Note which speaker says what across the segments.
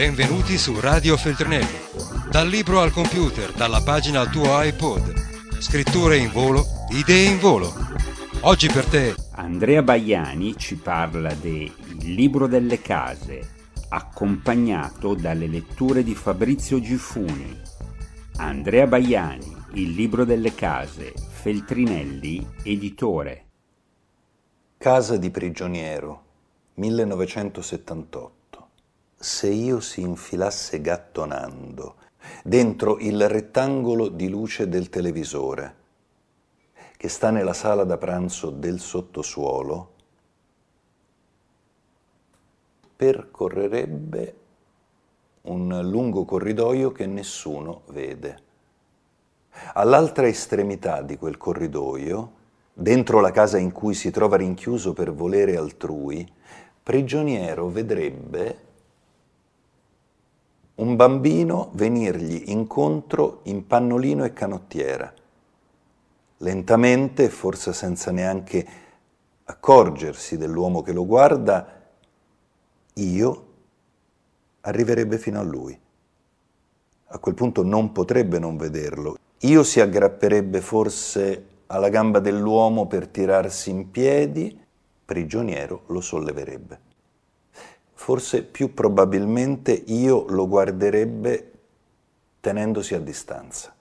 Speaker 1: Benvenuti su Radio Feltrinelli. Dal libro al computer, dalla pagina al tuo iPod. Scritture in volo, idee in volo. Oggi per te.
Speaker 2: Andrea Baiani ci parla de Il libro delle case, accompagnato dalle letture di Fabrizio Gifuni. Andrea Baiani, Il libro delle case, Feltrinelli, editore.
Speaker 3: Casa di prigioniero, 1978 se io si infilasse gattonando dentro il rettangolo di luce del televisore che sta nella sala da pranzo del sottosuolo, percorrerebbe un lungo corridoio che nessuno vede. All'altra estremità di quel corridoio, dentro la casa in cui si trova rinchiuso per volere altrui, prigioniero vedrebbe un bambino venirgli incontro in pannolino e canottiera. Lentamente, forse senza neanche accorgersi dell'uomo che lo guarda, io arriverebbe fino a lui. A quel punto non potrebbe non vederlo. Io si aggrapperebbe forse alla gamba dell'uomo per tirarsi in piedi, prigioniero lo solleverebbe forse più probabilmente io lo guarderebbe tenendosi a distanza.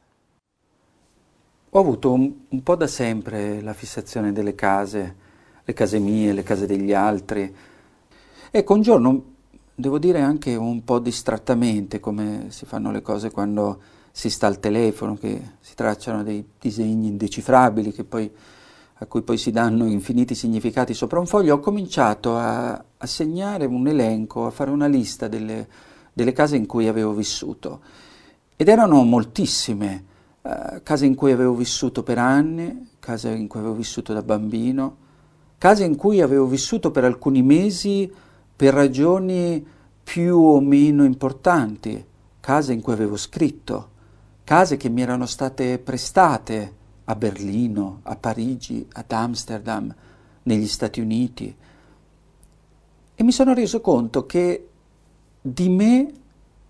Speaker 4: Ho avuto un, un, po' da sempre la fissazione delle case, le case mie, le case degli altri. Ecco, un giorno, devo dire anche un po' distrattamente, come si fanno le cose quando si sta al telefono, che si tracciano dei disegni indecifrabili che poi a cui poi si danno infiniti significati sopra un foglio, ho cominciato a, a segnare un elenco, a fare una lista delle, delle, case in cui avevo vissuto. Ed erano moltissime, uh, case in cui avevo vissuto per anni, case in cui avevo vissuto da bambino, case in cui avevo vissuto per alcuni mesi per ragioni più o meno importanti, case in cui avevo scritto, case che mi erano state prestate a Berlino, a Parigi, ad Amsterdam, negli Stati Uniti. E mi sono reso conto che di me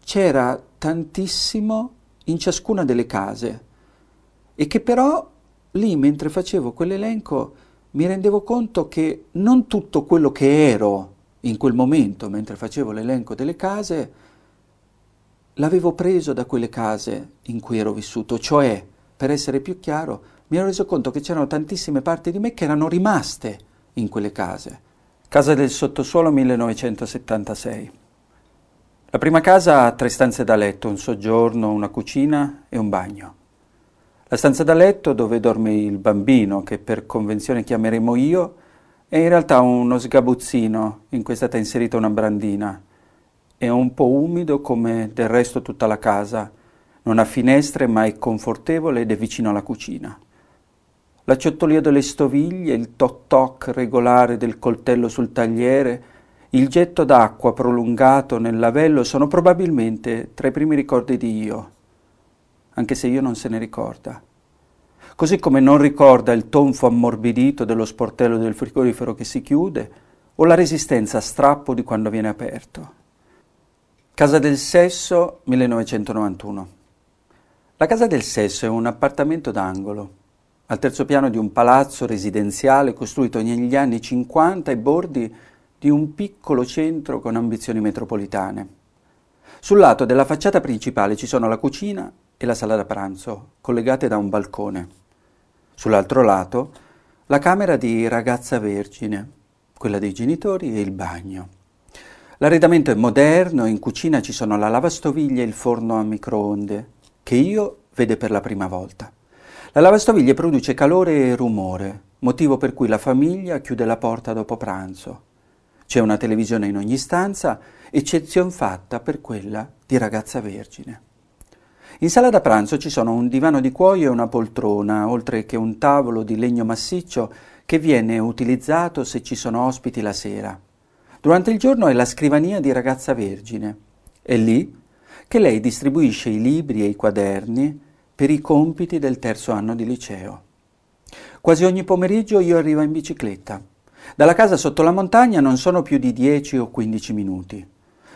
Speaker 4: c'era tantissimo in ciascuna delle case e che però lì mentre facevo quell'elenco mi rendevo conto che non tutto quello che ero in quel momento mentre facevo l'elenco delle case l'avevo preso da quelle case in cui ero vissuto, cioè per essere più chiaro, mi ero reso conto che c'erano tantissime parti di me che erano rimaste in quelle case. Casa del sottosuolo 1976. La prima casa ha tre stanze da letto, un soggiorno, una cucina e un bagno. La stanza da letto dove dorme il bambino, che per convenzione chiameremo io, è in realtà uno sgabuzzino in cui è stata inserita una brandina. È un po' umido come del resto tutta la casa, non ha finestre ma è confortevole ed è vicino alla cucina. La ciottolio delle stoviglie, il toc-toc regolare del coltello sul tagliere, il getto d'acqua prolungato nel lavello sono probabilmente tra i primi ricordi di io, anche se io non se ne ricorda. Così come non ricorda il tonfo ammorbidito dello sportello del frigorifero che si chiude o la resistenza a strappo di quando viene aperto. Casa del Sesso 1991 la Casa del Sesso è un appartamento d'angolo, al terzo piano di un palazzo residenziale costruito negli anni 50 ai bordi di un piccolo centro con ambizioni metropolitane. Sul lato della facciata principale ci sono la cucina e la sala da pranzo, collegate da un balcone. Sull'altro lato la camera di ragazza vergine, quella dei genitori e il bagno. L'arredamento è moderno, in cucina ci sono la lavastoviglie e il forno a microonde che io vede per la prima volta. La lavastoviglie produce calore e rumore, motivo per cui la famiglia chiude la porta dopo pranzo. C'è una televisione in ogni stanza, eccezion fatta per quella di ragazza vergine. In sala da pranzo ci sono un divano di cuoio e una poltrona, oltre che un tavolo di legno massiccio che viene utilizzato se ci sono ospiti la sera. Durante il giorno è la scrivania di ragazza vergine. E lì che lei distribuisce i libri e i quaderni per i compiti del terzo anno di liceo. Quasi ogni pomeriggio io arrivo in bicicletta. Dalla casa sotto la montagna non sono più di 10 o 15 minuti.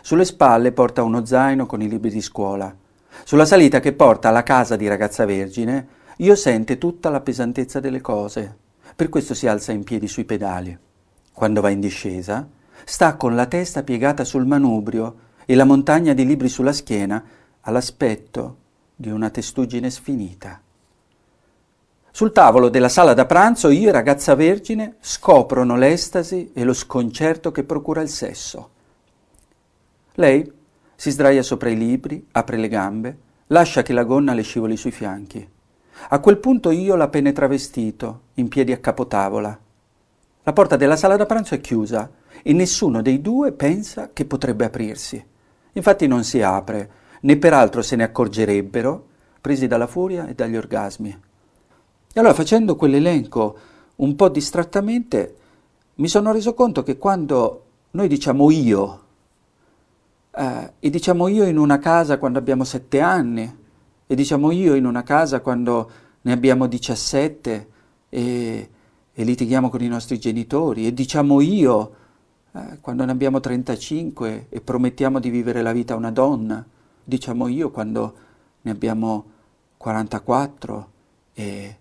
Speaker 4: Sulle spalle porta uno zaino con i libri di scuola. Sulla salita che porta alla casa di ragazza vergine, io sente tutta la pesantezza delle cose. Per questo si alza in piedi sui pedali. Quando va in discesa, sta con la testa piegata sul manubrio e la montagna di libri sulla schiena all'aspetto di una testuggine sfinita. Sul tavolo della sala da pranzo io e ragazza vergine scoprono l'estasi e lo sconcerto che procura il sesso. Lei si sdraia sopra i libri, apre le gambe, lascia che la gonna le scivoli sui fianchi. A quel punto io la penetra vestito, in piedi a capotavola. La porta della sala da pranzo è chiusa e nessuno dei due pensa che potrebbe aprirsi. Infatti non si apre, né peraltro se ne accorgerebbero, presi dalla furia e dagli orgasmi. E allora facendo quell'elenco un po' distrattamente, mi sono reso conto che quando noi diciamo io, eh, e diciamo io in una casa quando abbiamo sette anni, e diciamo io in una casa quando ne abbiamo 17 e, e litighiamo con i nostri genitori, e diciamo io eh, quando ne abbiamo 35 e promettiamo di vivere la vita a una donna, diciamo io quando ne abbiamo 44 e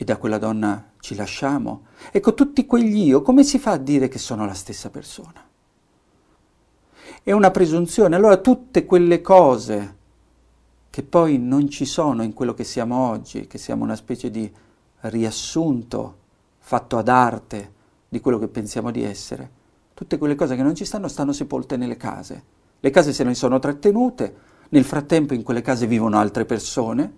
Speaker 4: e da quella donna ci lasciamo. Ecco, tutti quegli io, come si fa a dire che sono la stessa persona? È una presunzione. Allora tutte quelle cose che poi non ci sono in quello che siamo oggi, che siamo una specie di riassunto fatto ad arte di quello che pensiamo di essere, tutte quelle cose che non ci stanno stanno sepolte nelle case. Le case se ne sono trattenute, nel frattempo in quelle case vivono altre persone,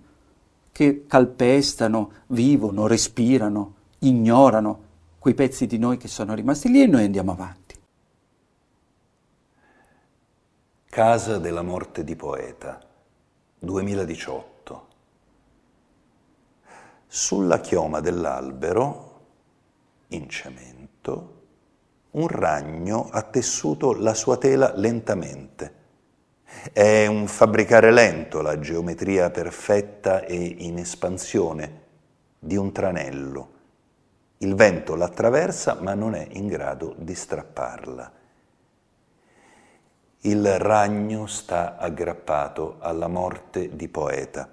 Speaker 4: che calpestano, vivono, respirano, ignorano quei pezzi di noi che sono rimasti lì e noi andiamo avanti.
Speaker 3: Casa della morte di poeta, 2018. Sulla chioma dell'albero, in cemento, un ragno ha tessuto la sua tela lentamente è un fabbricare lento la geometria perfetta e in espansione di un tranello. Il vento l'attraversa ma non è in grado di strapparla. Il ragno sta aggrappato alla morte di poeta.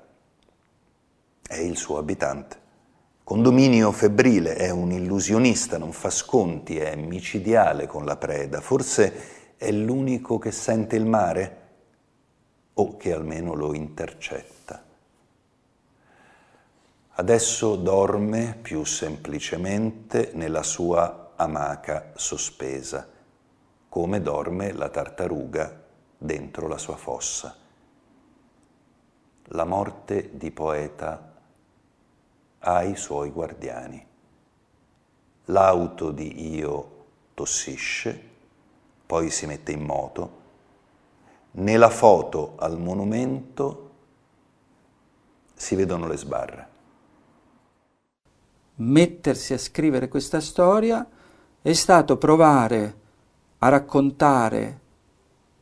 Speaker 3: È il suo abitante. Condominio febbrile, è un illusionista, non fa sconti, è micidiale con la preda. Forse è l'unico che sente il mare? o che almeno lo intercetta. Adesso dorme più semplicemente nella sua amaca sospesa, come dorme la tartaruga dentro la sua fossa. La morte di poeta ha i suoi guardiani. L'auto di Io tossisce, poi si mette in moto, nella foto al monumento si vedono le sbarre.
Speaker 4: Mettersi a scrivere questa storia è stato provare a raccontare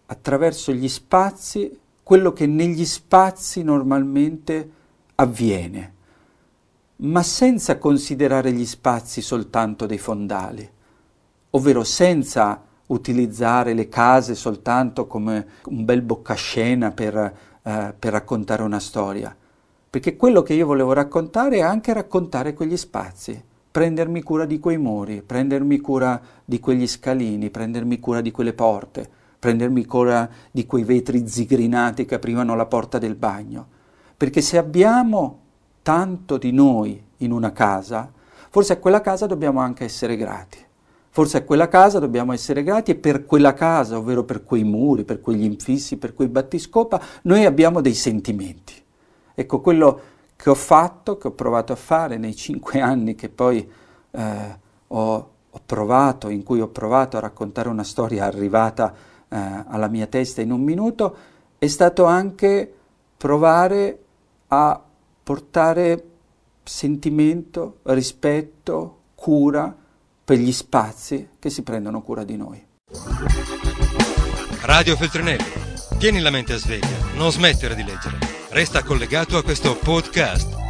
Speaker 4: attraverso gli spazi quello che negli spazi normalmente avviene, ma senza considerare gli spazi soltanto dei fondali, ovvero senza utilizzare le case soltanto come un bel boccascena per, eh, per raccontare una storia, perché quello che io volevo raccontare è anche raccontare quegli spazi, prendermi cura di quei muri, prendermi cura di quegli scalini, prendermi cura di quelle porte, prendermi cura di quei vetri zigrinati che aprivano la porta del bagno. Perché se abbiamo tanto di noi in una casa, forse a quella casa dobbiamo anche essere grati. Forse a quella casa dobbiamo essere grati e per quella casa, ovvero per quei muri, per quegli infissi, per quei battiscopa, noi abbiamo dei sentimenti. Ecco, quello che ho fatto, che ho provato a fare nei cinque anni che poi eh, ho, ho, provato, in cui ho provato a raccontare una storia arrivata eh, alla mia testa in un minuto, è stato anche provare a portare sentimento, rispetto, cura, per gli spazi che si prendono cura di noi.
Speaker 1: Radio Feltrinelli, tieni la mente a sveglia, non smettere di leggere. Resta collegato a questo podcast